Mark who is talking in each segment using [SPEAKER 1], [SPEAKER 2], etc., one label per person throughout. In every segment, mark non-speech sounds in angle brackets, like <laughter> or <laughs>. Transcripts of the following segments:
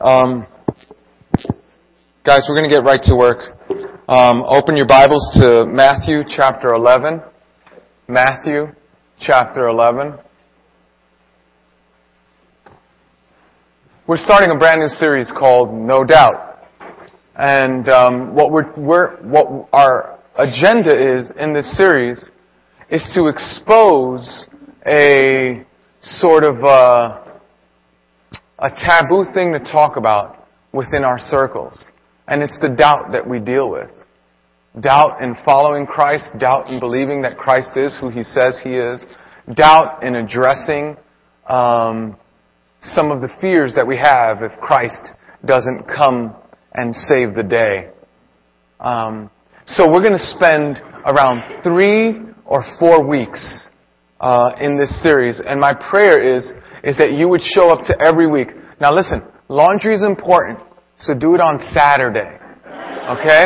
[SPEAKER 1] Um, guys, we're going to get right to work. Um, open your Bibles to Matthew chapter 11. Matthew chapter 11. We're starting a brand new series called No Doubt. And um, what, we're, we're, what our agenda is in this series is to expose a sort of uh, a taboo thing to talk about within our circles. And it's the doubt that we deal with. Doubt in following Christ, doubt in believing that Christ is who He says He is, doubt in addressing um, some of the fears that we have if Christ doesn't come and save the day. Um, so we're going to spend around three or four weeks uh, in this series, and my prayer is is that you would show up to every week. Now listen, laundry is important, so do it on Saturday. Okay?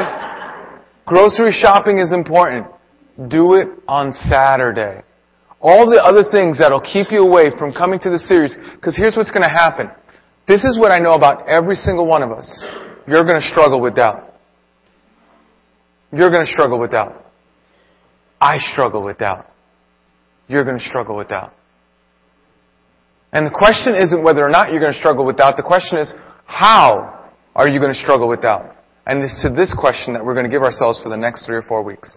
[SPEAKER 1] Grocery shopping is important. Do it on Saturday. All the other things that'll keep you away from coming to the series, because here's what's going to happen. This is what I know about every single one of us. You're going to struggle with doubt. You're going to struggle with doubt. I struggle with doubt. You're going to struggle with doubt. And the question isn't whether or not you're going to struggle with doubt. The question is, how are you going to struggle with doubt? And it's to this question that we're going to give ourselves for the next three or four weeks.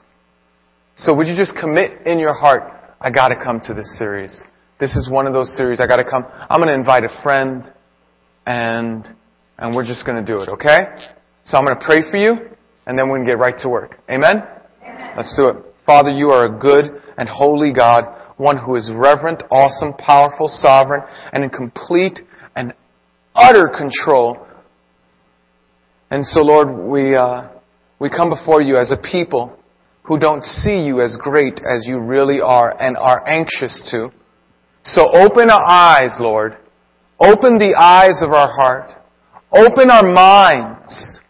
[SPEAKER 1] So would you just commit in your heart, I gotta come to this series. This is one of those series, I gotta come. I'm gonna invite a friend, and, and we're just gonna do it, okay? So I'm gonna pray for you, and then we're gonna get right to work. Amen? Amen? Let's do it. Father, you are a good and holy God one who is reverent, awesome, powerful, sovereign, and in complete and utter control. And so, Lord, we, uh, we come before you as a people who don't see you as great as you really are and are anxious to. So open our eyes, Lord. Open the eyes of our heart. Open our minds.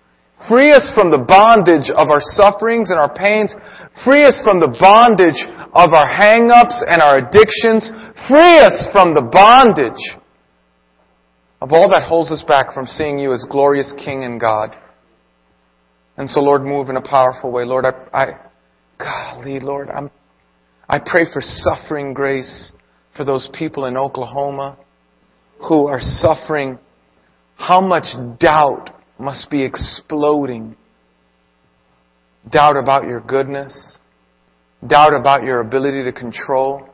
[SPEAKER 1] Free us from the bondage of our sufferings and our pains. Free us from the bondage of our hang-ups and our addictions. Free us from the bondage of all that holds us back from seeing you as glorious King and God. And so, Lord, move in a powerful way. Lord, I, I golly, Lord, I'm, I pray for suffering grace for those people in Oklahoma who are suffering. How much doubt must be exploding? Doubt about your goodness, doubt about your ability to control,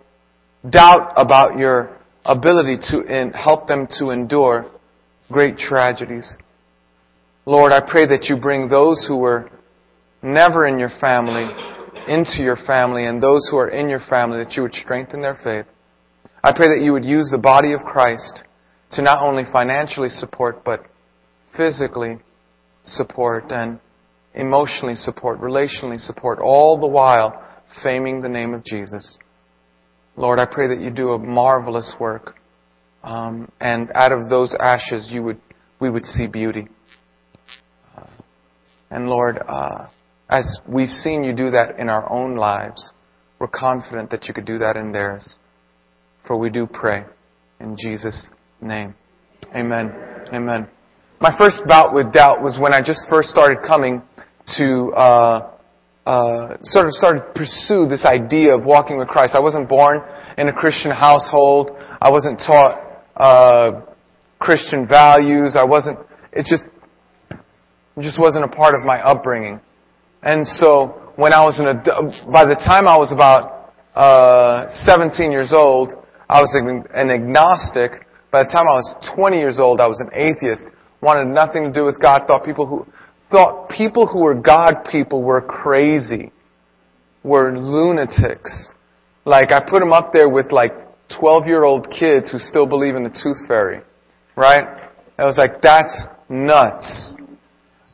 [SPEAKER 1] doubt about your ability to help them to endure great tragedies. Lord, I pray that you bring those who were never in your family into your family and those who are in your family that you would strengthen their faith. I pray that you would use the body of Christ to not only financially support, but physically support and emotionally support, relationally support, all the while faming the name of Jesus. Lord, I pray that you do a marvelous work. Um, and out of those ashes, you would, we would see beauty. Uh, and Lord, uh, as we've seen you do that in our own lives, we're confident that you could do that in theirs. For we do pray in Jesus' name. Amen. Amen. My first bout with doubt was when I just first started coming to uh, uh, sort of started to pursue this idea of walking with Christ. I wasn't born in a Christian household. I wasn't taught uh, Christian values. I wasn't. It just it just wasn't a part of my upbringing. And so when I was an by the time I was about uh, 17 years old, I was an agnostic. By the time I was 20 years old, I was an atheist. Wanted nothing to do with God. Thought people who thought people who were God people were crazy, were lunatics. Like, I put them up there with like 12 year old kids who still believe in the tooth fairy. Right? I was like, that's nuts.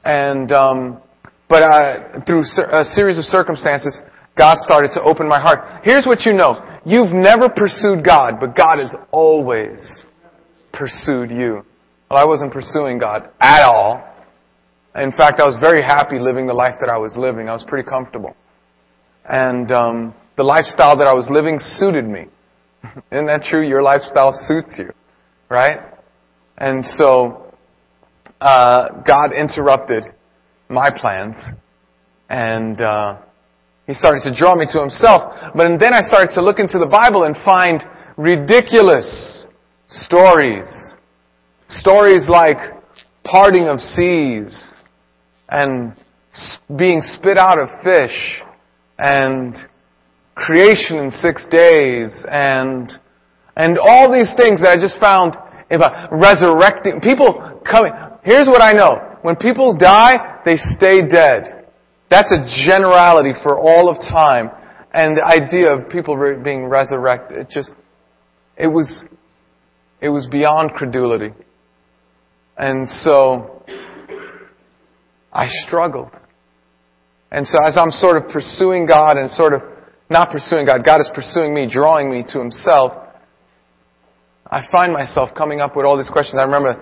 [SPEAKER 1] And, um, but uh, through a series of circumstances, God started to open my heart. Here's what you know. You've never pursued God, but God has always pursued you. Well, I wasn't pursuing God at all. In fact, I was very happy living the life that I was living. I was pretty comfortable. And um, the lifestyle that I was living suited me. <laughs> Isn't that true? Your lifestyle suits you, right? And so uh, God interrupted my plans, and uh, He started to draw me to Himself. But then I started to look into the Bible and find ridiculous stories. Stories like parting of seas and being spit out of fish and creation in six days and and all these things that I just found about resurrecting people coming. Here's what I know. When people die, they stay dead. That's a generality for all of time. And the idea of people being resurrected, it just, it was, it was beyond credulity. And so, I struggled. And so as I'm sort of pursuing God and sort of not pursuing God, God is pursuing me, drawing me to Himself, I find myself coming up with all these questions. I remember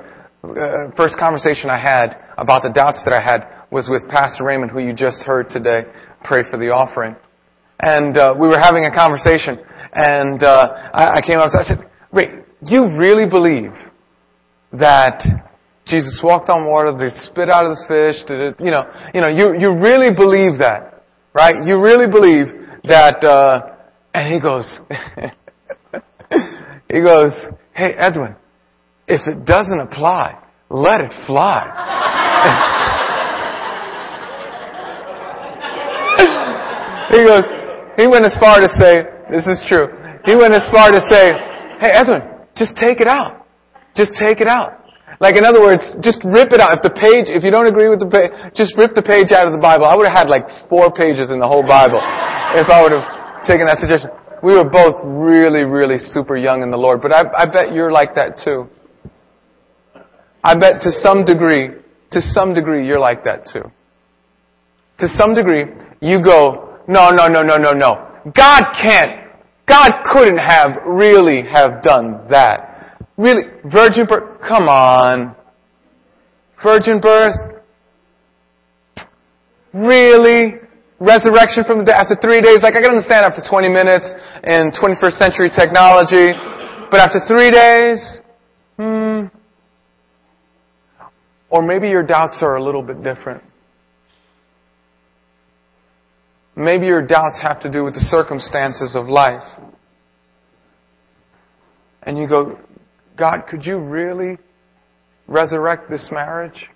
[SPEAKER 1] uh, first conversation I had about the doubts that I had was with Pastor Raymond, who you just heard today pray for the offering. And uh, we were having a conversation, and uh, I, I came up and I said, "Wait, you really believe that Jesus walked on water, they spit out of the fish, you know, you know, you, you really believe that, right? You really believe that, uh, and he goes, <laughs> he goes, hey Edwin, if it doesn't apply, let it fly. <laughs> he goes, he went as far to say, this is true, he went as far to say, hey Edwin, just take it out. Just take it out. Like in other words, just rip it out. If the page, if you don't agree with the page, just rip the page out of the Bible. I would have had like four pages in the whole Bible if I would have taken that suggestion. We were both really, really super young in the Lord, but I, I bet you're like that too. I bet to some degree, to some degree, you're like that too. To some degree, you go, no, no, no, no, no, no. God can't, God couldn't have really have done that. Really, virgin birth? Come on. Virgin birth? Really? Resurrection from the dead after three days? Like, I can understand after 20 minutes in 21st century technology, but after three days? Hmm. Or maybe your doubts are a little bit different. Maybe your doubts have to do with the circumstances of life. And you go, God, could you really resurrect this marriage?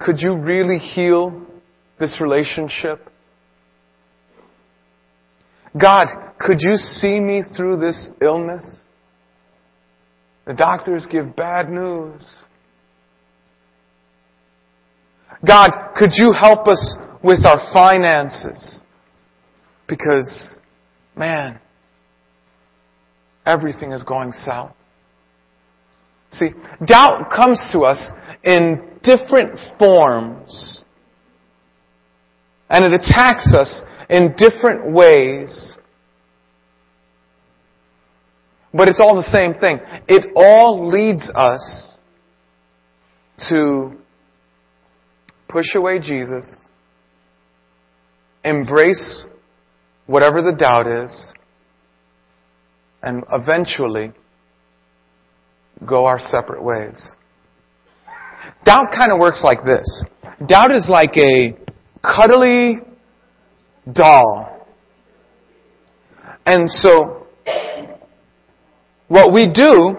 [SPEAKER 1] Could you really heal this relationship? God, could you see me through this illness? The doctors give bad news. God, could you help us with our finances? Because, man, everything is going south. See, doubt comes to us in different forms. And it attacks us in different ways. But it's all the same thing. It all leads us to push away Jesus, embrace whatever the doubt is, and eventually go our separate ways. Doubt kind of works like this. Doubt is like a cuddly doll. And so, what we do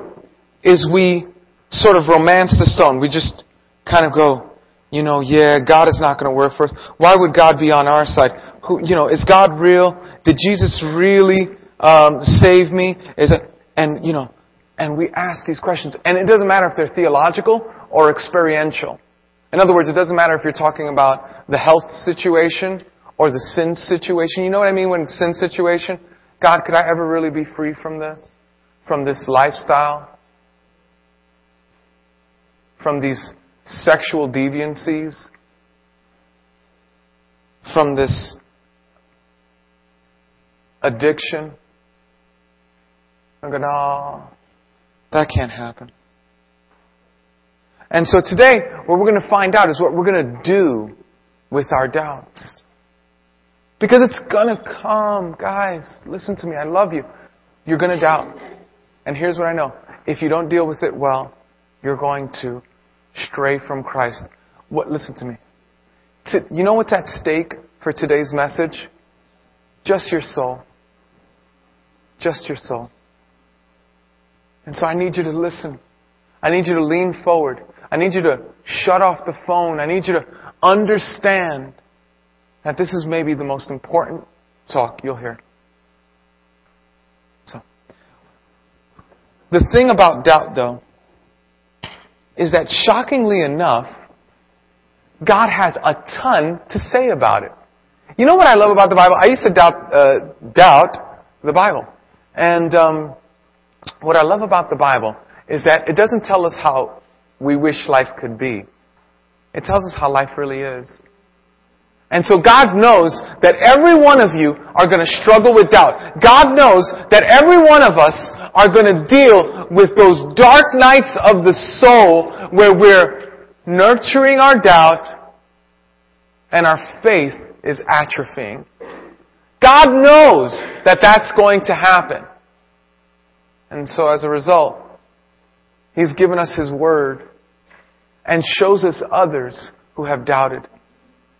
[SPEAKER 1] is we sort of romance the stone. We just kind of go, you know, yeah, God is not going to work for us. Why would God be on our side? Who, you know, is God real? Did Jesus really um, save me? Is it, and you know, and we ask these questions, and it doesn't matter if they're theological or experiential. In other words, it doesn't matter if you're talking about the health situation or the sin situation. You know what I mean when sin situation? God, could I ever really be free from this? From this lifestyle? From these sexual deviancies? From this addiction? I go, no, that can't happen. And so today, what we're going to find out is what we're going to do with our doubts. Because it's going to come. Guys, listen to me. I love you. You're going to doubt. And here's what I know. If you don't deal with it well, you're going to stray from Christ. What, listen to me. You know what's at stake for today's message? Just your soul. Just your soul. And so I need you to listen. I need you to lean forward. I need you to shut off the phone. I need you to understand that this is maybe the most important talk you'll hear. So, the thing about doubt, though, is that shockingly enough, God has a ton to say about it. You know what I love about the Bible? I used to doubt, uh, doubt the Bible. And um, what I love about the Bible is that it doesn't tell us how we wish life could be. It tells us how life really is. And so God knows that every one of you are going to struggle with doubt. God knows that every one of us are going to deal with those dark nights of the soul where we're nurturing our doubt and our faith is atrophying. God knows that that's going to happen. And so as a result, He's given us His Word and shows us others who have doubted.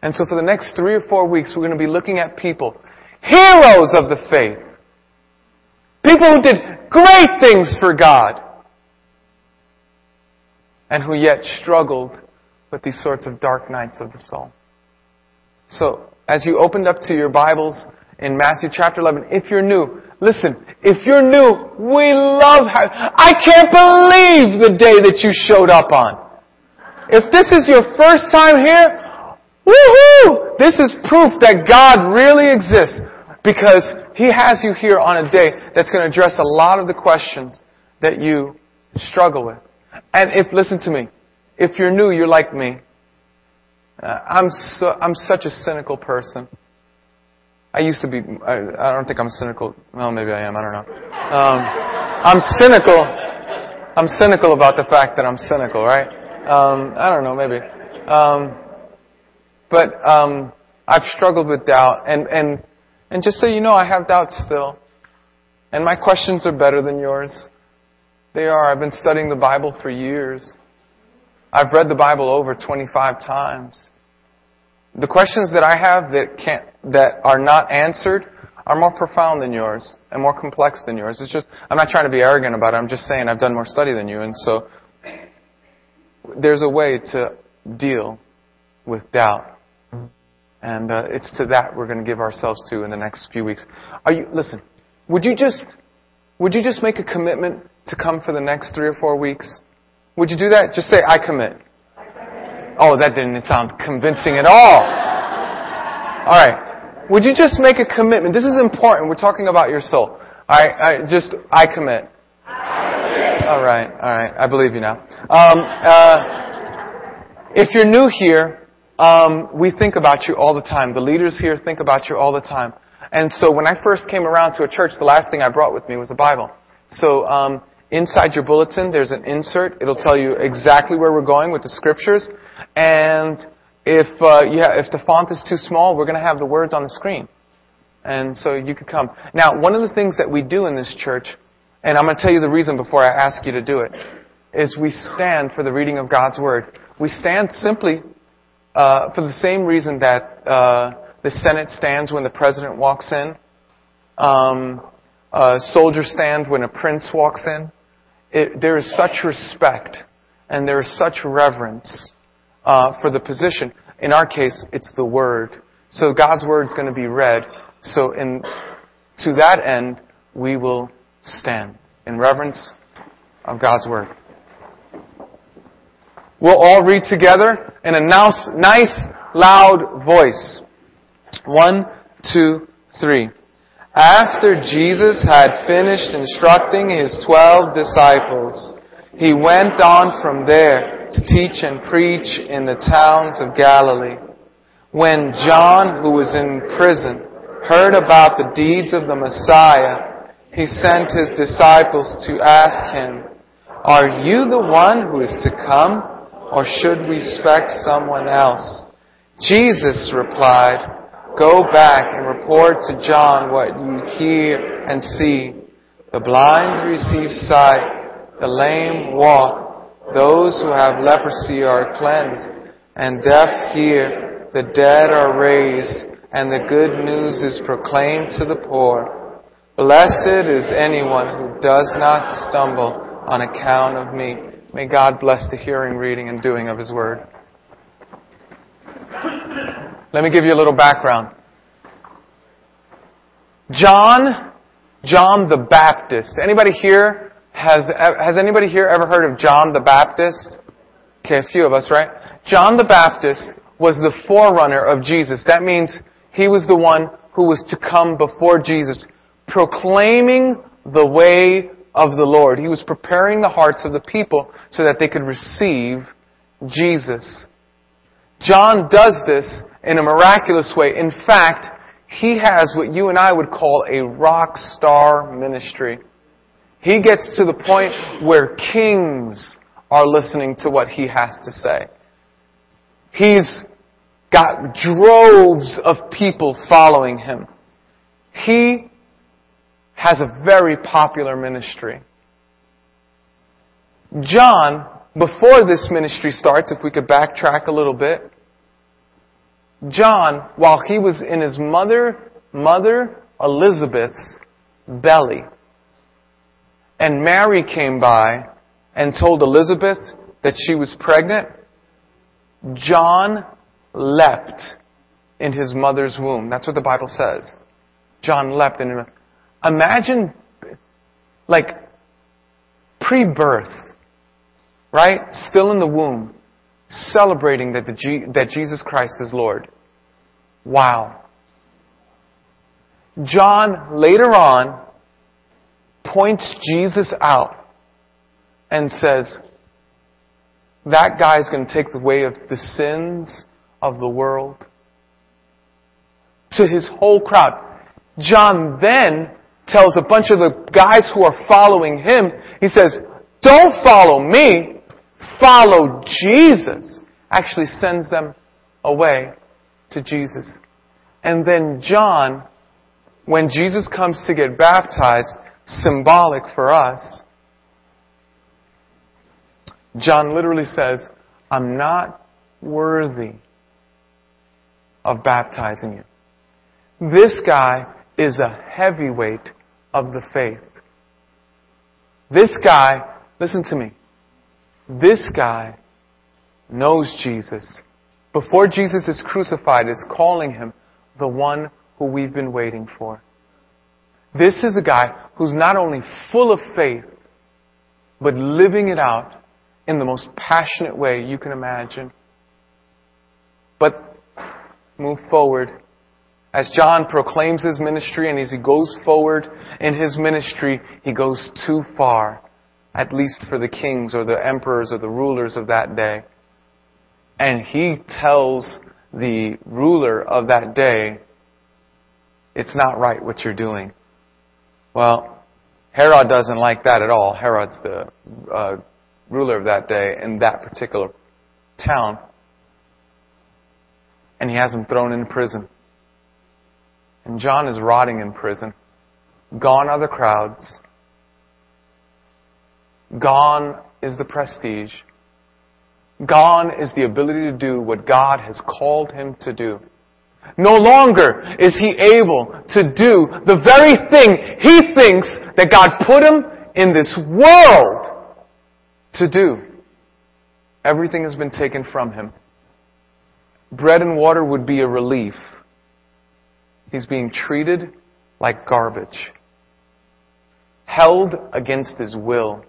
[SPEAKER 1] And so for the next three or four weeks, we're going to be looking at people, heroes of the faith, people who did great things for God, and who yet struggled with these sorts of dark nights of the soul. So, as you opened up to your Bibles in Matthew chapter 11, if you're new, listen, if you're new, we love how, I can't believe the day that you showed up on. If this is your first time here, woohoo! This is proof that God really exists because He has you here on a day that's going to address a lot of the questions that you struggle with. And if, listen to me, if you're new, you're like me. Uh, I'm so, I'm such a cynical person. I used to be. I, I, don't think I'm cynical. Well, maybe I am. I don't know. Um, I'm cynical. I'm cynical about the fact that I'm cynical, right? Um, I don't know. Maybe. Um, but um, I've struggled with doubt, and and and just so you know, I have doubts still, and my questions are better than yours. They are. I've been studying the Bible for years. I've read the Bible over 25 times. The questions that I have that can't, that are not answered are more profound than yours and more complex than yours. It's just, I'm not trying to be arrogant about it. I'm just saying I've done more study than you. And so there's a way to deal with doubt. And uh, it's to that we're going to give ourselves to in the next few weeks. Are you, listen, would you just, would you just make a commitment to come for the next three or four weeks? Would you do that? Just say, I commit. Oh, that didn't sound convincing at all. All right. Would you just make a commitment? This is important. We're talking about your soul. All right. Just, I commit. All right. All right. I believe you now. Um, uh, if you're new here, um, we think about you all the time. The leaders here think about you all the time. And so when I first came around to a church, the last thing I brought with me was a Bible. So um, Inside your bulletin, there's an insert. It'll tell you exactly where we're going with the scriptures. And if, uh, yeah, if the font is too small, we're going to have the words on the screen. And so you could come. Now, one of the things that we do in this church, and I'm going to tell you the reason before I ask you to do it, is we stand for the reading of God's Word. We stand simply uh, for the same reason that uh, the Senate stands when the president walks in. Um, soldiers stand when a prince walks in it, there is such respect and there is such reverence uh, for the position. In our case, it's the Word. So God's Word is going to be read. So in, to that end, we will stand in reverence of God's Word. We'll all read together in a nice, loud voice. One, two, three. After Jesus had finished instructing his twelve disciples, he went on from there to teach and preach in the towns of Galilee. When John, who was in prison, heard about the deeds of the Messiah, he sent his disciples to ask him, Are you the one who is to come, or should we expect someone else? Jesus replied, Go back and report to John what you hear and see. The blind receive sight, the lame walk, Those who have leprosy are cleansed, and deaf hear, the dead are raised, and the good news is proclaimed to the poor. Blessed is anyone who does not stumble on account of me. May God bless the hearing, reading, and doing of His Word. Let me give you a little background. John, John the Baptist. Anybody here has, has anybody here ever heard of John the Baptist? Okay, a few of us, right? John the Baptist was the forerunner of Jesus. That means he was the one who was to come before Jesus, proclaiming the way of the Lord. He was preparing the hearts of the people so that they could receive Jesus. John does this in a miraculous way. In fact, he has what you and I would call a rock star ministry. He gets to the point where kings are listening to what he has to say. He's got droves of people following him. He has a very popular ministry. John, before this ministry starts, if we could backtrack a little bit, John, while he was in his mother, mother Elizabeth's belly, and Mary came by and told Elizabeth that she was pregnant, John leapt in his mother's womb. That's what the Bible says. John leapt in. Imagine, like, pre-birth, right? Still in the womb, celebrating that, the G- that Jesus Christ is Lord. Wow. John later on points Jesus out and says, that guy is going to take the way of the sins of the world. To his whole crowd. John then tells a bunch of the guys who are following him, he says, don't follow me, follow Jesus. Actually sends them away to Jesus. And then John, when Jesus comes to get baptized, symbolic for us, John literally says, I'm not worthy of baptizing you. This guy is a heavyweight of the faith. This guy, listen to me, this guy knows Jesus. Before Jesus is crucified, is calling him the one who we've been waiting for. This is a guy who's not only full of faith, but living it out in the most passionate way you can imagine. But move forward. As John proclaims his ministry and as he goes forward in his ministry, he goes too far, at least for the kings or the emperors or the rulers of that day. And he tells the ruler of that day, it's not right what you're doing. Well, Herod doesn't like that at all. Herod's the uh, ruler of that day in that particular town. And he has him thrown in prison. And John is rotting in prison. Gone are the crowds. Gone is the prestige. Gone is the ability to do what God has called him to do. No longer is he able to do the very thing he thinks that God put him in this world to do. Everything has been taken from him. Bread and water would be a relief. He's being treated like garbage. Held against his will.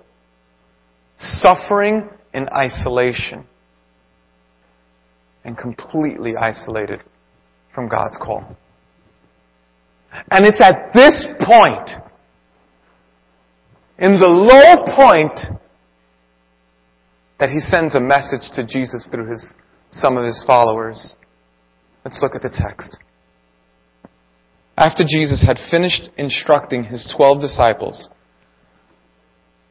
[SPEAKER 1] Suffering in isolation. And completely isolated from God's call. And it's at this point, in the low point that he sends a message to Jesus through his, some of his followers. Let's look at the text. After Jesus had finished instructing his twelve disciples,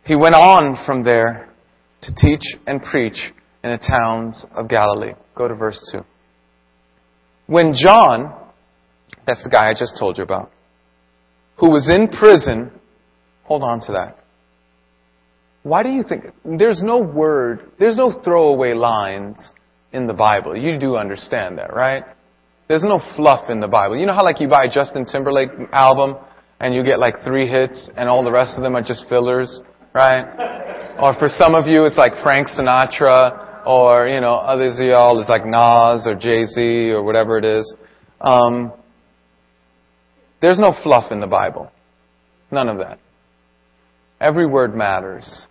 [SPEAKER 1] he went on from there to teach and preach in the towns of Galilee. Go to verse 2. When John, that's the guy I just told you about, who was in prison, hold on to that. Why do you think there's no word, there's no throwaway lines in the Bible? You do understand that, right? There's no fluff in the Bible. You know how like you buy a Justin Timberlake album and you get like three hits and all the rest of them are just fillers, right? <laughs> Or for some of you it's like Frank Sinatra or, you know, others of y'all it's like Nas or Jay-Z or whatever it is. Um, there's no fluff in the Bible. None of that. Every word matters.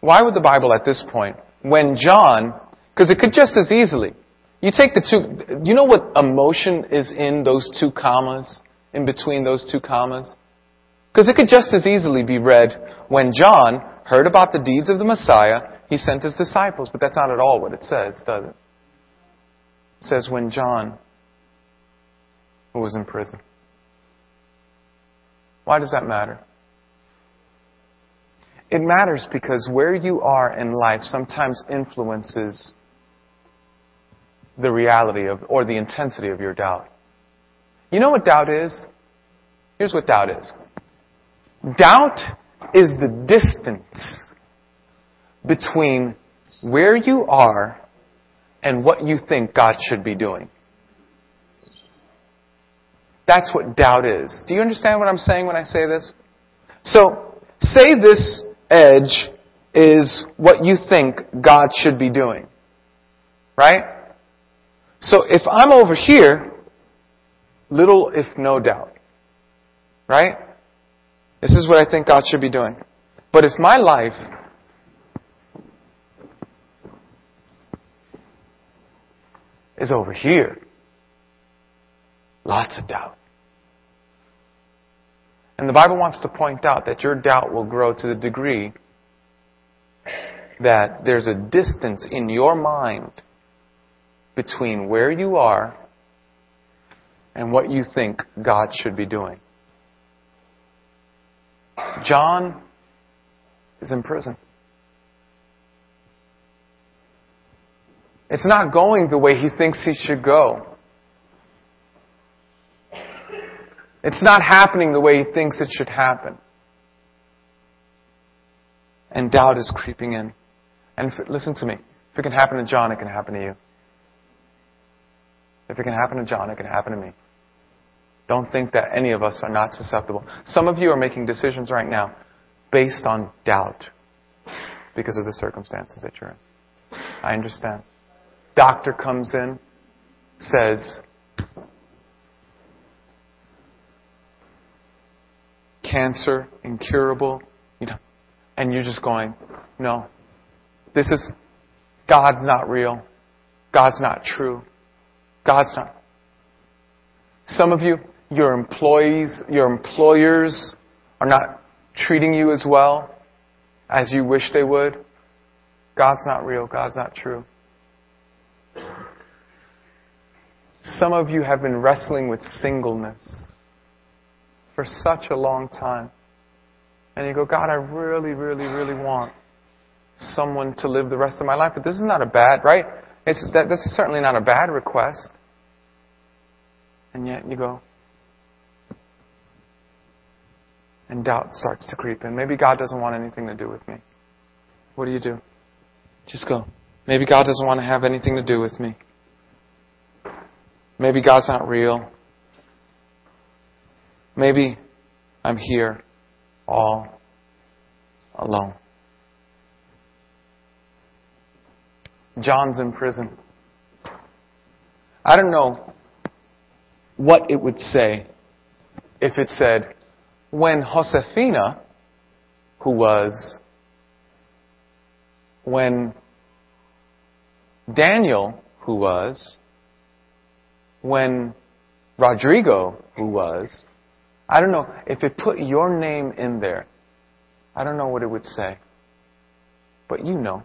[SPEAKER 1] Why would the Bible at this point, when John, because it could just as easily, you take the two, you know what emotion is in those two commas, in between those two commas? Because it could just as easily be read, when John heard about the deeds of the Messiah, he sent his disciples. But that's not at all what it says, does it? It says, when John, was in prison. Why does that matter? It matters because where you are in life sometimes influences the reality of, or the intensity of your doubt. You know what doubt is? Here's what doubt is. Doubt is the distance between where you are and what you think God should be doing. That's what doubt is. Do you understand what I'm saying when I say this? So, say this edge is what you think God should be doing. Right? So if I'm over here, little if no doubt. Right? This is what I think God should be doing. But if my life is over here, lots of doubt. And the Bible wants to point out that your doubt will grow to the degree that there's a distance in your mind between where you are and what you think God should be doing. John is in prison. It's not going the way he thinks he should go. It's not happening the way he thinks it should happen. And doubt is creeping in. And if, listen to me. If it can happen to John, it can happen to you. If it can happen to John, it can happen to me. Don't think that any of us are not susceptible. Some of you are making decisions right now based on doubt because of the circumstances that you're in. I understand. Doctor comes in, says, cancer, incurable, you know, and you're just going, no, this is, God's not real. God's not true. God's not. Some of you, your employees, your employers are not treating you as well as you wish they would. God's not real. God's not true. Some of you have been wrestling with singleness for such a long time. And you go, God, I really, really, really want someone to live the rest of my life. But this is not a bad, right? It's, that, this is certainly not a bad request. And yet you go, and doubt starts to creep in. Maybe God doesn't want anything to do with me. What do you do? Just go. Maybe God doesn't want to have anything to do with me. Maybe God's not real. Maybe I'm here all alone. John's in prison. I don't know what it would say if it said, when Josefina, who was, when Daniel, who was, when Rodrigo, who was, I don't know, if it put your name in there, I don't know what it would say. But you know.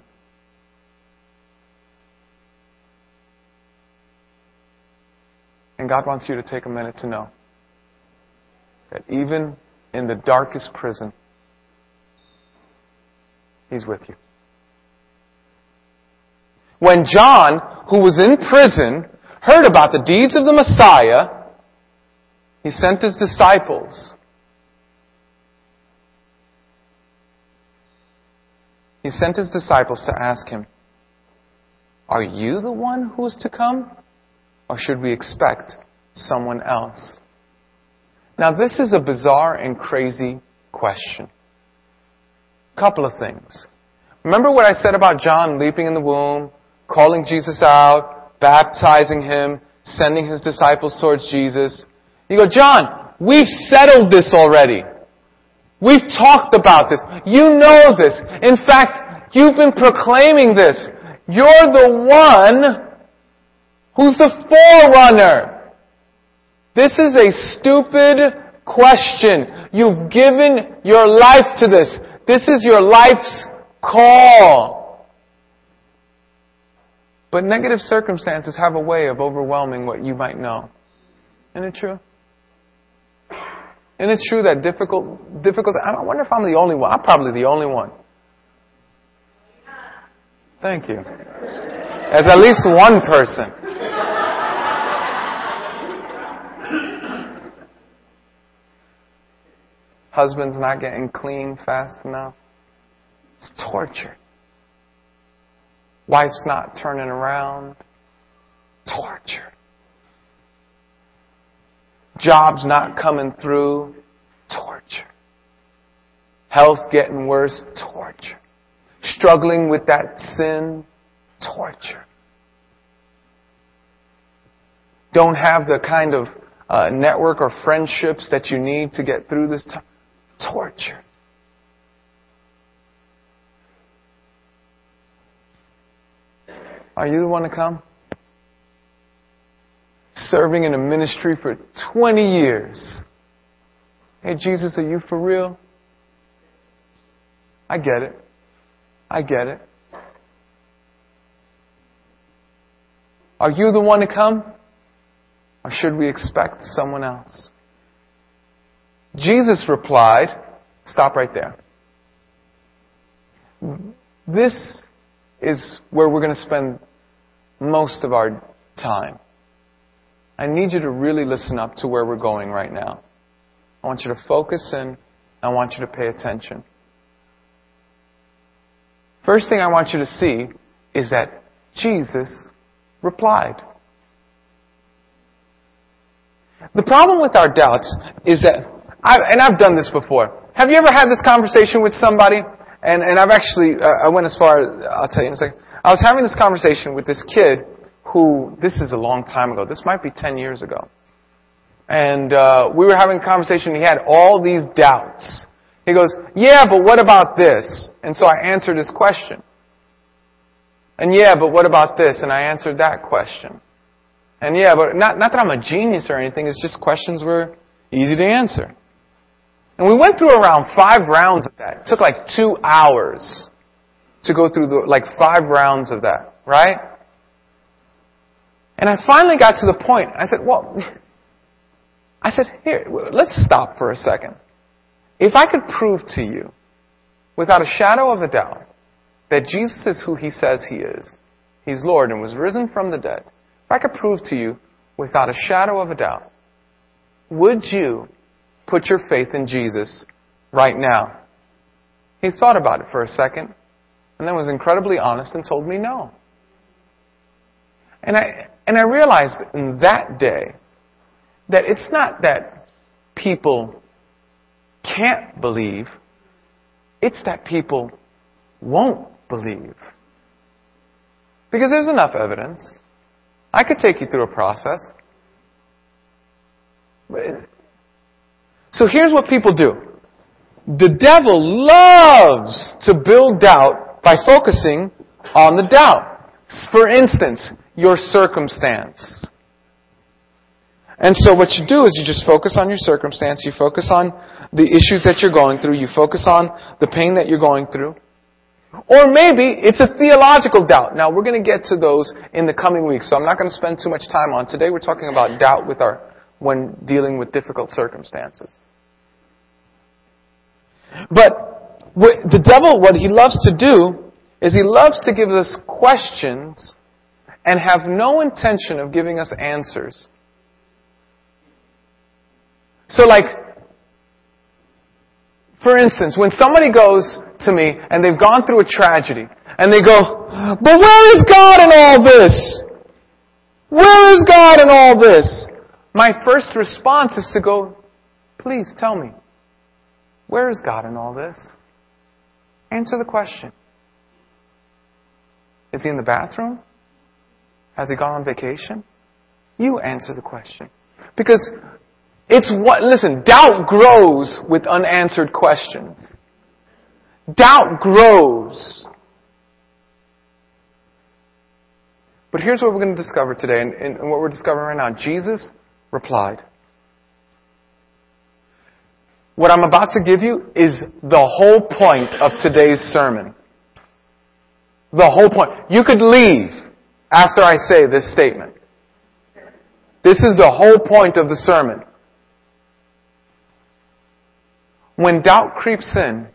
[SPEAKER 1] And God wants you to take a minute to know that even in the darkest prison, He's with you. When John, who was in prison, heard about the deeds of the Messiah, he sent his disciples. He sent his disciples to ask him, Are you the one who is to come? Or should we expect someone else? Now, this is a bizarre and crazy question. Couple of things. Remember what I said about John leaping in the womb, calling Jesus out, baptizing him, sending his disciples towards Jesus? You go, John, we've settled this already. We've talked about this. You know this. In fact, you've been proclaiming this. You're the one who's the forerunner. This is a stupid question. You've given your life to this. This is your life's call. But negative circumstances have a way of overwhelming what you might know. Isn't it true? Isn't it true that difficult, difficult, I wonder if I'm the only one. I'm probably the only one. Thank you. As at least one person. Husband's not getting clean fast enough. It's torture. Wife's not turning around. Torture. Job's not coming through. Torture. Health getting worse. Torture. Struggling with that sin. Torture. Don't have the kind of uh, network or friendships that you need to get through this time torture. Are you the one to come? Serving in a ministry for 20 years. Hey, Jesus, are you for real? I get it. I get it. Are you the one to come? Or should we expect someone else? Jesus replied, stop right there. This is where we're going to spend most of our time. I need you to really listen up to where we're going right now. I want you to focus in. I want you to pay attention. First thing I want you to see is that Jesus replied. The problem with our doubts is that I, and I've done this before. Have you ever had this conversation with somebody? And, and I've actually, uh, I went as far, I'll tell you in a second. I was having this conversation with this kid who, this is a long time ago. This might be 10 years ago. And uh, we were having a conversation. He had all these doubts. He goes, yeah, but what about this? And so I answered his question. And yeah, but what about this? And I answered that question. And yeah, but not, not that I'm a genius or anything. It's just questions were easy to answer. And we went through around five rounds of that. It took like two hours to go through the, like five rounds of that, right? And I finally got to the point. I said, well, <laughs> I said, here, let's stop for a second. If I could prove to you, without a shadow of a doubt, that Jesus is who he says he is, he's Lord and was risen from the dead, if I could prove to you, without a shadow of a doubt, would you put your faith in Jesus right now? He thought about it for a second and then was incredibly honest and told me no. And I, and I realized in that day that it's not that people can't believe, it's that people won't believe. Because there's enough evidence. I could take you through a process. So here's what people do. The devil loves to build doubt by focusing on the doubt. For instance, your circumstance. And so what you do is you just focus on your circumstance, you focus on the issues that you're going through, you focus on the pain that you're going through. Or maybe it's a theological doubt. Now we're going to get to those in the coming weeks, so I'm not going to spend too much time on. Today we're talking about doubt with our when dealing with difficult circumstances. But the devil, what he loves to do is he loves to give us questions and have no intention of giving us answers. So like, For instance, when somebody goes to me and they've gone through a tragedy and they go, but where is God in all this? Where is God in all this? My first response is to go, please tell me, where is God in all this? Answer the question. Is he in the bathroom? Has he gone on vacation? You answer the question. Because it's what, listen, doubt grows with unanswered questions. Doubt grows. But here's what we're going to discover today, and, and what we're discovering right now. Jesus replied. What I'm about to give you is the whole point of today's sermon. The whole point. You could leave after I say this statement. This is the whole point of the sermon. When doubt creeps in,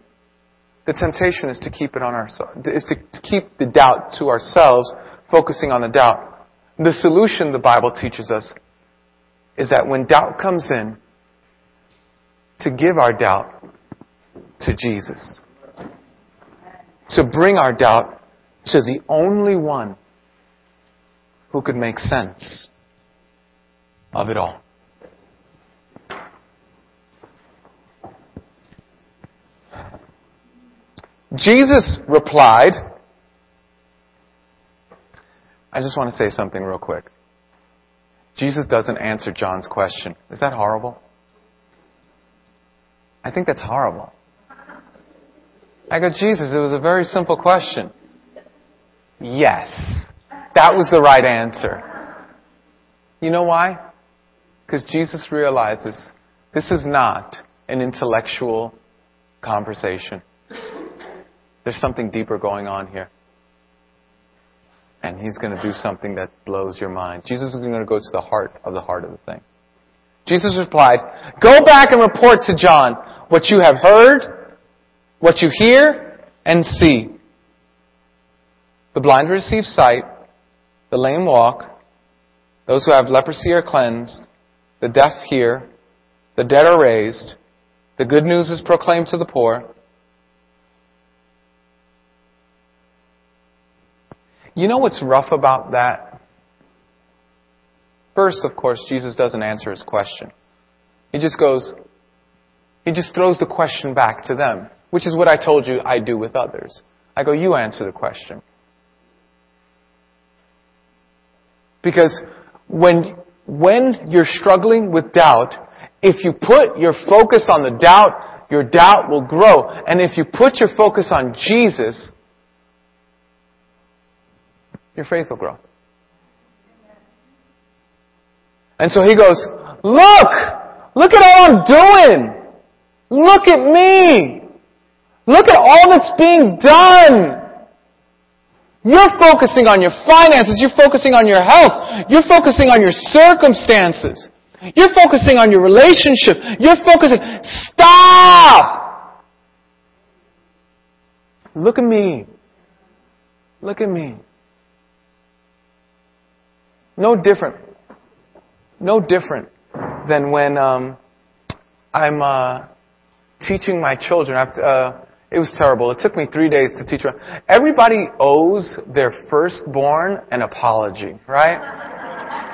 [SPEAKER 1] the temptation is to keep it on our is to keep the doubt to ourselves, focusing on the doubt. The solution the Bible teaches us is that when doubt comes in, to give our doubt to Jesus. To bring our doubt to the only one who could make sense of it all. Jesus replied, I just want to say something real quick. Jesus doesn't answer John's question. Is that horrible? I think that's horrible. I go, Jesus, it was a very simple question. Yes. That was the right answer. You know why? Because Jesus realizes this is not an intellectual conversation. There's something deeper going on here. And he's going to do something that blows your mind. Jesus is going to go to the heart of the heart of the thing. Jesus replied, Go back and report to John what you have heard, what you hear, and see. The blind receive sight, the lame walk, those who have leprosy are cleansed, the deaf hear, the dead are raised, the good news is proclaimed to the poor. You know what's rough about that? First, of course, Jesus doesn't answer his question. He just goes, he just throws the question back to them, which is what I told you I do with others. I go, you answer the question. Because when, when you're struggling with doubt, if you put your focus on the doubt, your doubt will grow. And if you put your focus on Jesus, your faith will grow. And so he goes, look! Look at all I'm doing! Look at me! Look at all that's being done! You're focusing on your finances. You're focusing on your health. You're focusing on your circumstances. You're focusing on your relationship. You're focusing. Stop! Look at me. Look at me. No different. No different than when um, I'm uh, teaching my children. Uh, it was terrible. It took me three days to teach them. Everybody owes their firstborn an apology, right?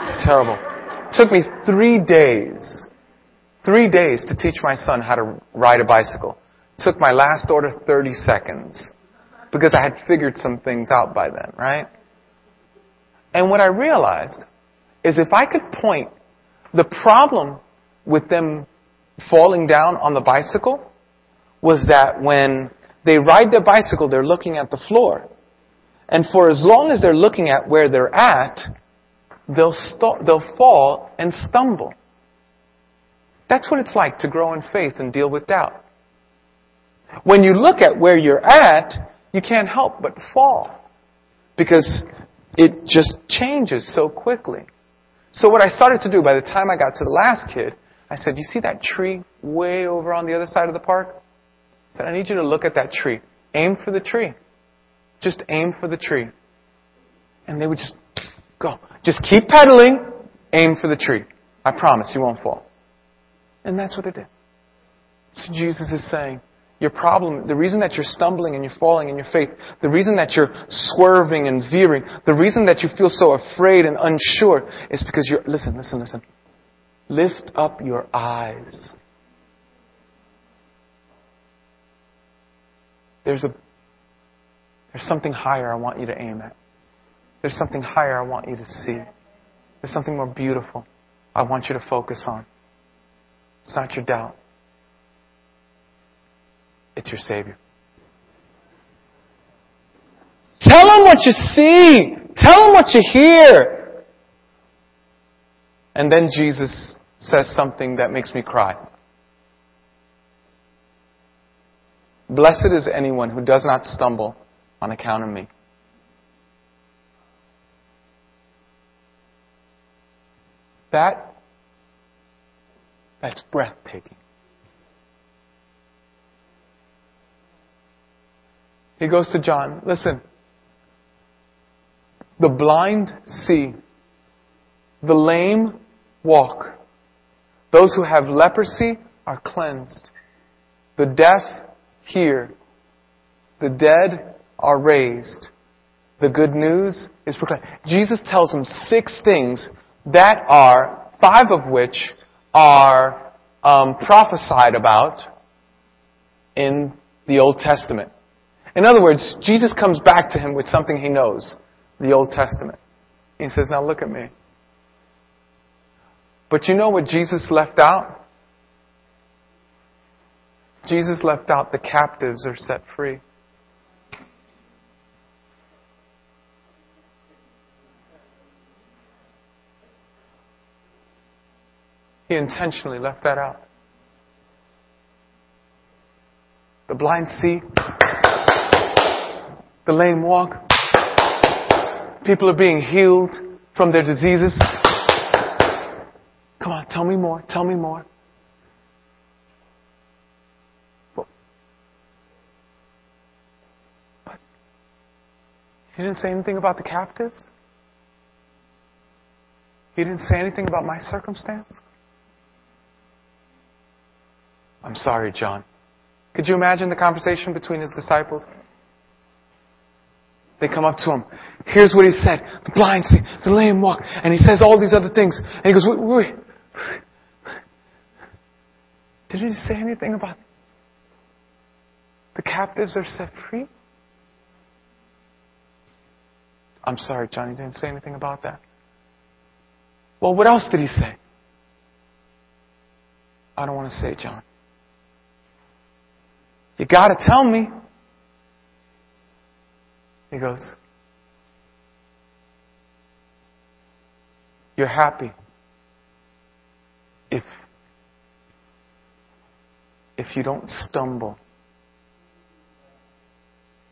[SPEAKER 1] It's terrible. It took me three days, three days to teach my son how to ride a bicycle. It took my last order 30 seconds because I had figured some things out by then, right? And what I realized is if I could point the problem with them falling down on the bicycle was that when they ride their bicycle, they're looking at the floor. And for as long as they're looking at where they're at, they'll, st- they'll fall and stumble. That's what it's like to grow in faith and deal with doubt. When you look at where you're at, you can't help but fall. Because it just changes so quickly. So what I started to do by the time I got to the last kid, I said, you see that tree way over on the other side of the park? I said, I need you to look at that tree. Aim for the tree. Just aim for the tree. And they would just go. Just keep pedaling. Aim for the tree. I promise you won't fall. And that's what they did. So Jesus is saying, your problem, the reason that you're stumbling and you're falling in your faith, the reason that you're swerving and veering, the reason that you feel so afraid and unsure is because you're, listen, listen, listen. Lift up your eyes. There's a, there's something higher I want you to aim at. There's something higher I want you to see. There's something more beautiful I want you to focus on. It's not your doubt. It's your Savior. Tell him what you see. Tell him what you hear. And then Jesus says something that makes me cry. Blessed is anyone who does not stumble on account of me. That, that's breathtaking. He goes to John, listen, the blind see, the lame walk, those who have leprosy are cleansed, the deaf hear, the dead are raised, the good news is proclaimed. Jesus tells them six things that are, five of which are um, prophesied about in the Old Testament. In other words, Jesus comes back to him with something he knows, the Old Testament. He says, Now look at me. But you know what Jesus left out? Jesus left out the captives are set free. He intentionally left that out. The blind see, the lame walk, people are being healed from their diseases. Come on, tell me more, tell me more. But he didn't say anything about the captives. He didn't say anything about my circumstance. I'm sorry, John. Could you imagine the conversation between his disciples? They come up to him. Here's what he said. The blind see, the lame walk. And he says all these other things. And he goes, wait, wait. Did he say anything about the captives are set free? I'm sorry, John, he didn't say anything about that. Well, what else did he say? I don't want to say, John. You got to tell me. He goes, You're happy if if you don't stumble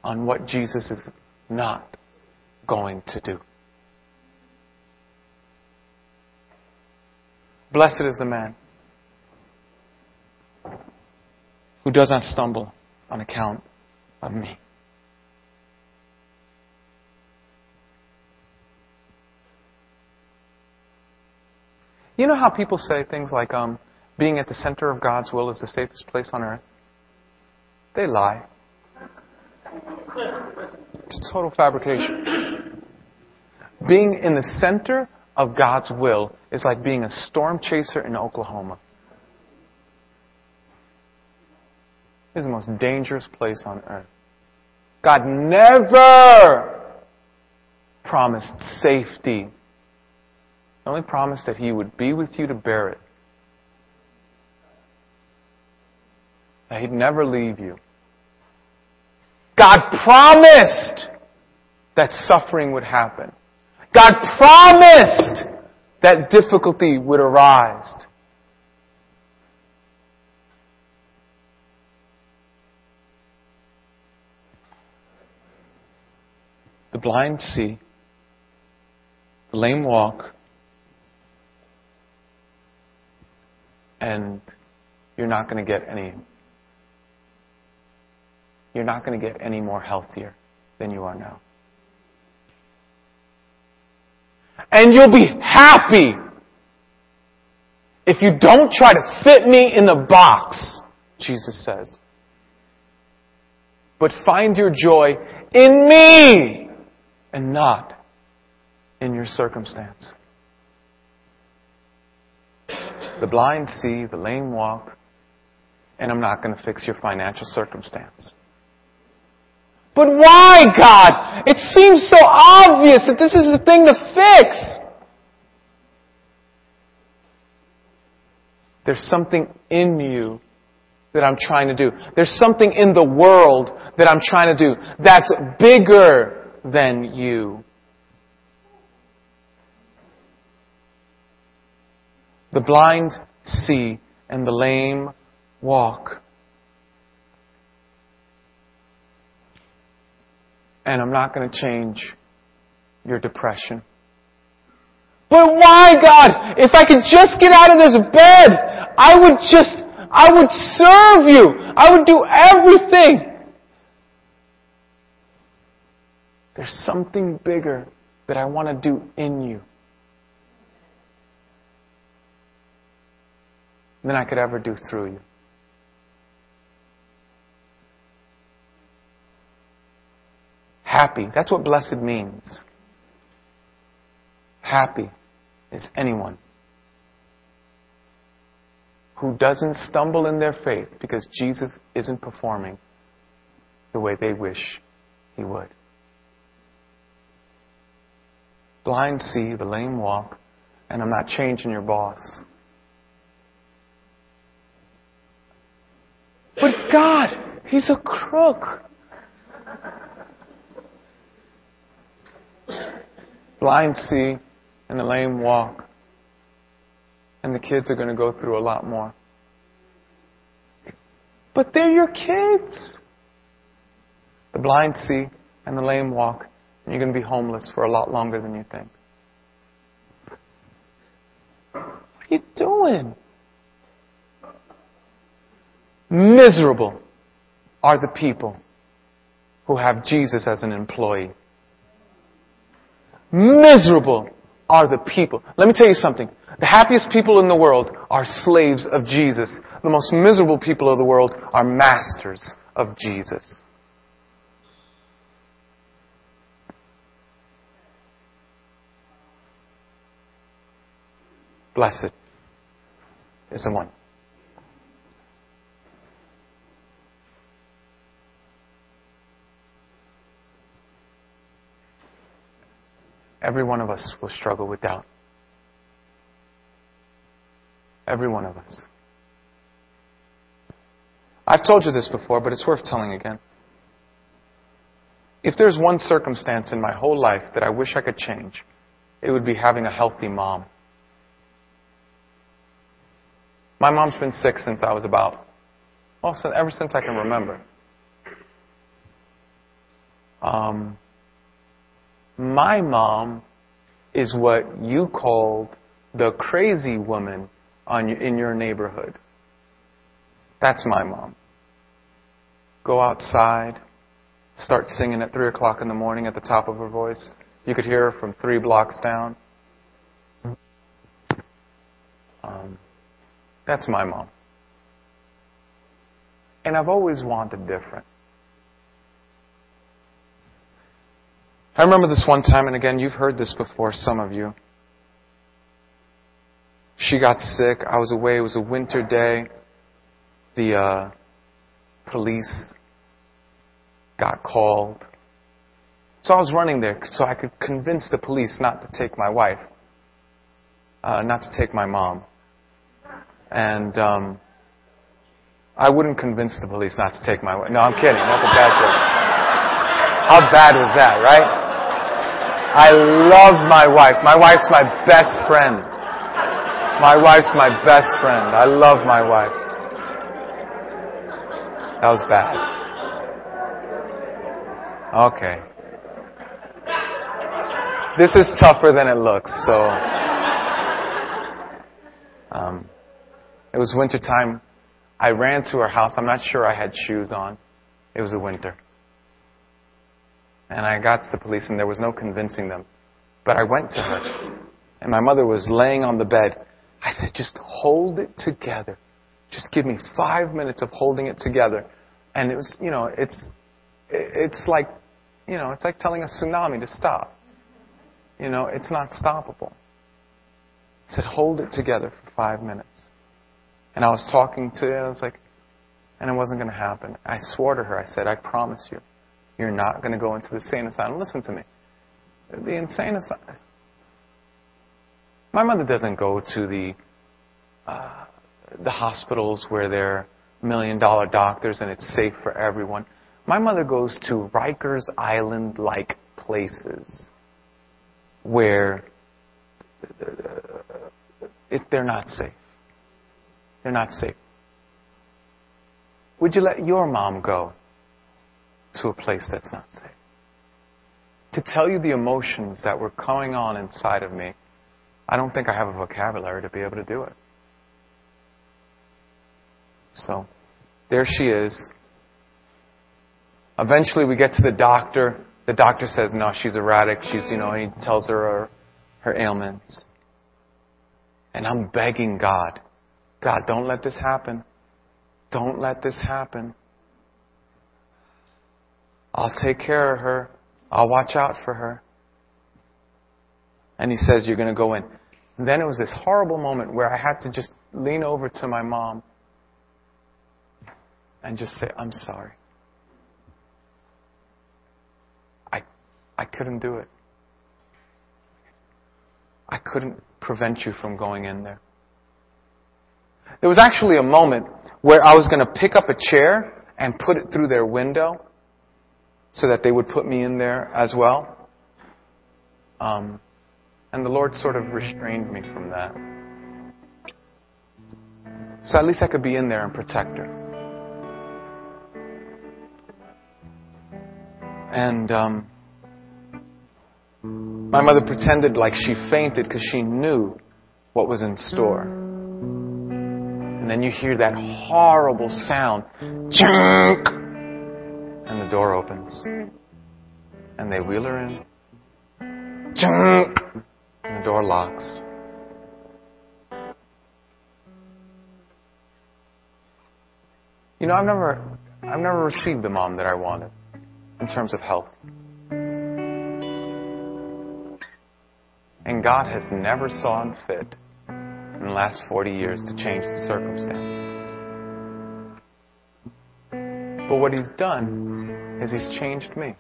[SPEAKER 1] on what Jesus is not going to do. Blessed is the man who does not stumble on account of me. You know how people say things like, um, being at the center of God's will is the safest place on earth? They lie. It's a total fabrication. Being in the center of God's will is like being a storm chaser in Oklahoma. It's the most dangerous place on earth. God never promised safety. He only promised that He would be with you to bear it. That He'd never leave you. God promised that suffering would happen. God promised that difficulty would arise. The blind see, the lame walk, and you're not going to get any you're not going to get any more healthier than you are now. And you'll be happy if you don't try to fit me in the box, Jesus says. but find your joy in me and not in your circumstance. The blind see, the lame walk, and I'm not going to fix your financial circumstance. But why, God? It seems so obvious that this is a thing to fix. There's something in you that I'm trying to do. There's something in the world that I'm trying to do that's bigger than you. The blind see and the lame walk. And I'm not going to change your depression. But why, God? If I could just get out of this bed, I would just, I would serve you. I would do everything. There's something bigger that I want to do in you than I could ever do through you. Happy. That's what blessed means. Happy is anyone who doesn't stumble in their faith because Jesus isn't performing the way they wish he would. Blind see, the lame walk, and I'm not changing your boss. But God, he's a crook. Blind see, and the lame walk. And the kids are going to go through a lot more. But they're your kids. The blind see and the lame walk, and you're going to be homeless for a lot longer than you think. What are you doing? Miserable are the people who have Jesus as an employee. Miserable are the people. Let me tell you something. The happiest people in the world are slaves of Jesus. The most miserable people of the world are masters of Jesus. Blessed is the one. Every one of us will struggle with doubt. Every one of us. I've told you this before, but it's worth telling again. If there's one circumstance in my whole life that I wish I could change, it would be having a healthy mom. My mom's been sick since I was about, well, ever since I can remember. Um, my mom is what you called the crazy woman on in your neighborhood. That's my mom. Go outside, start singing at 3 o'clock in the morning at the top of her voice. You could hear her from three blocks down. Um, that's my mom. And I've always wanted different. I remember this one time, and again, you've heard this before, some of you. She got sick. I was away. It was a winter day. The uh, police got called. So I was running there so I could convince the police not to take my wife, uh, not to take my mom. And um, I wouldn't convince the police not to take my wife. No, I'm kidding. That's a bad joke. How bad was that, right? I love my wife. My wife's my best friend. My wife's my best friend. I love my wife. That was bad. Okay. This is tougher than it looks, so. Um, it was winter time. I ran to her house. I'm not sure I had shoes on. It was the winter. And I got to the police, and there was no convincing them. But I went to her, and my mother was laying on the bed. I said, just hold it together. Just give me five minutes of holding it together. And it was, you know, it's, it's like, you know, it's like telling a tsunami to stop. You know, it's not stoppable. I said, hold it together for five minutes. And I was talking to her, and I was like, and it wasn't going to happen. I swore to her, I said, I promise you, you're not going to go into the insane asylum. Listen to me. The insane asylum. My mother doesn't go to the uh, the hospitals where there are million dollar doctors and it's safe for everyone. My mother goes to Rikers Island like places where it, they're not safe. They're not safe. Would you let your mom go to a place that's not safe? To tell you the emotions that were going on inside of me, I don't think I have a vocabulary to be able to do it. So, there she is. Eventually, we get to the doctor. The doctor says, no, she's erratic. She's, you know, he tells her her, her ailments. And I'm begging God, God, don't let this happen. Don't let this happen. I'll take care of her. I'll watch out for her. And he says, You're going to go in. And then it was this horrible moment where I had to just lean over to my mom and just say, I'm sorry. I, I couldn't do it. I couldn't prevent you from going in there. There was actually a moment where I was going to pick up a chair and put it through their window so that they would put me in there as well. Um, and the Lord sort of restrained me from that. So at least I could be in there and protect her. And um, my mother pretended like she fainted because she knew what was in store. And then you hear that horrible sound. Chunk! And the door opens. And they wheel her in. Chunk! And the door locks. You know, I've never, I've never received the mom that I wanted in terms of health. And God has never saw fit in the last 40 years to change the circumstance. But what He's done is He's changed me.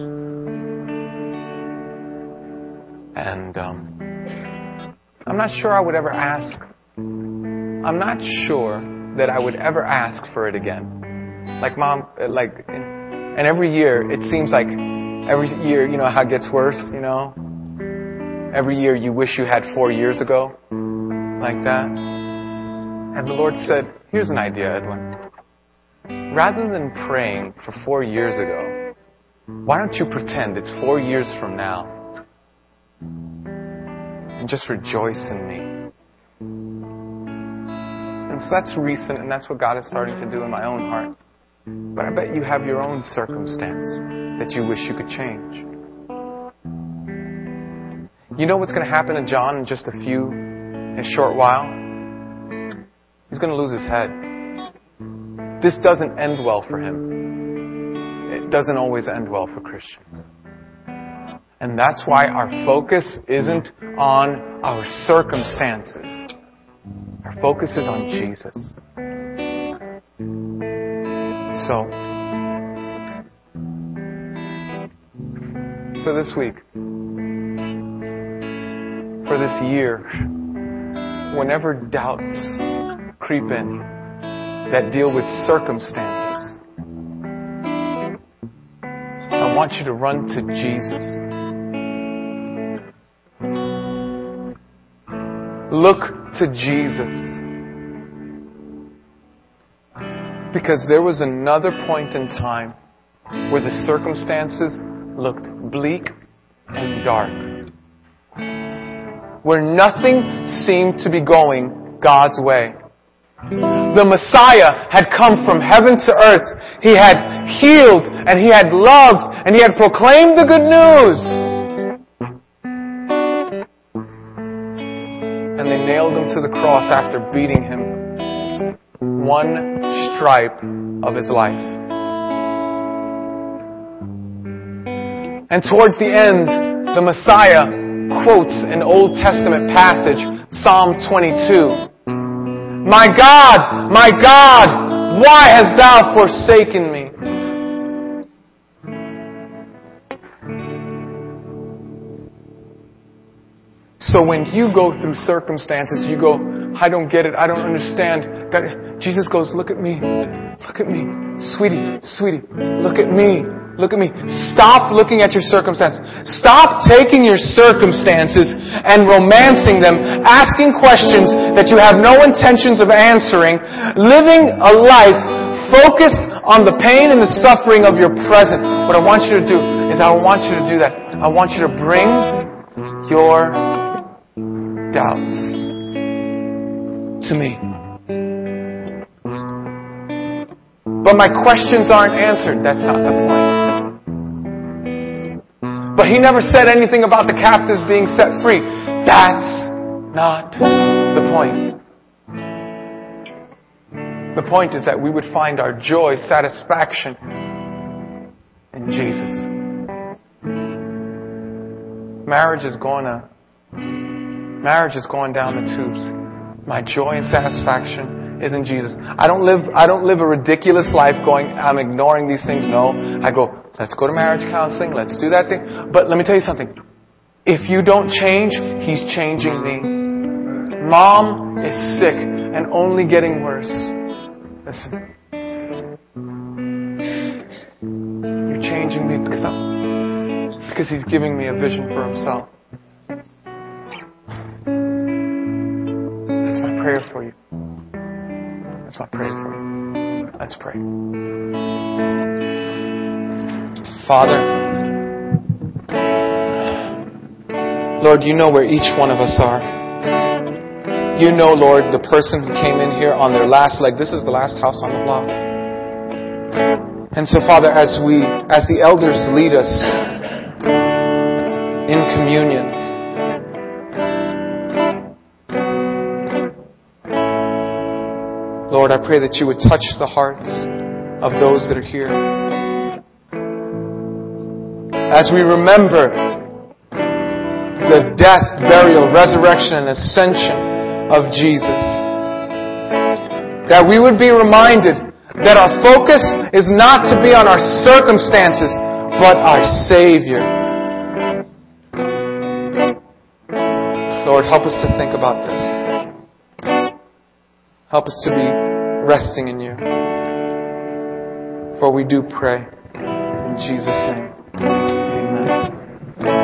[SPEAKER 1] And um, I'm not sure I would ever ask. I'm not sure that I would ever ask for it again. Like mom, like and every year, it seems like every year, you know how it gets worse, you know? Every year you wish you had four years ago, like that. And the Lord said, here's an idea, Edwin. Rather than praying for four years ago, why don't you pretend it's four years from now? And just rejoice in me. And so that's recent, and that's what God is starting to do in my own heart. But I bet you have your own circumstance that you wish you could change. You know what's going to happen to John in just a few, in a short while? He's going to lose his head. This doesn't end well for him. It doesn't always end well for Christians. And that's why our focus isn't on our circumstances. Our focus is on Jesus. So, for this week, for this year, whenever doubts creep in that deal with circumstances, I want you to run to Jesus. Look to Jesus. Because there was another point in time where the circumstances looked bleak and dark. Where nothing seemed to be going God's way. The Messiah had come from heaven to earth. He had healed and he had loved and he had proclaimed the good news. And they nailed him to the cross after beating him one stripe of his life. And towards the end, the Messiah quotes an Old Testament passage, Psalm 22. My God, my God, why hast thou forsaken me? So when you go through circumstances, you go, I don't get it, I don't understand. That Jesus goes, look at me, look at me, sweetie, sweetie, look at me, look at me. Stop looking at your circumstances. Stop taking your circumstances and romancing them, asking questions that you have no intentions of answering, living a life focused on the pain and the suffering of your present. What I want you to do is I don't want you to do that. I want you to bring your doubts to me. But my questions aren't answered. That's not the point. But he never said anything about the captives being set free. That's not the point. The point is that we would find our joy, satisfaction in Jesus. Marriage is going to Marriage is going down the tubes. My joy and satisfaction is in Jesus. I don't live, I don't live a ridiculous life going, I'm ignoring these things. No. I go, let's go to marriage counseling. Let's do that thing. But let me tell you something. If you don't change, He's changing me. Mom is sick and only getting worse. Listen. You're changing me because I'm, because He's giving me a vision for Himself. That's my prayer for you. That's my prayer for you. Let's pray. Father, Lord, you know where each one of us are. You know, Lord, the person who came in here on their last leg. This is the last house on the block. And so, Father, as we, as the elders lead us in communion, Lord, I pray that you would touch the hearts of those that are here. As we remember the death, burial, resurrection, and ascension of Jesus, that we would be reminded that our focus is not to be on our circumstances, but our Savior. Lord, help us to think about this. Help us to be resting in you. For we do pray. In Jesus' name. Amen.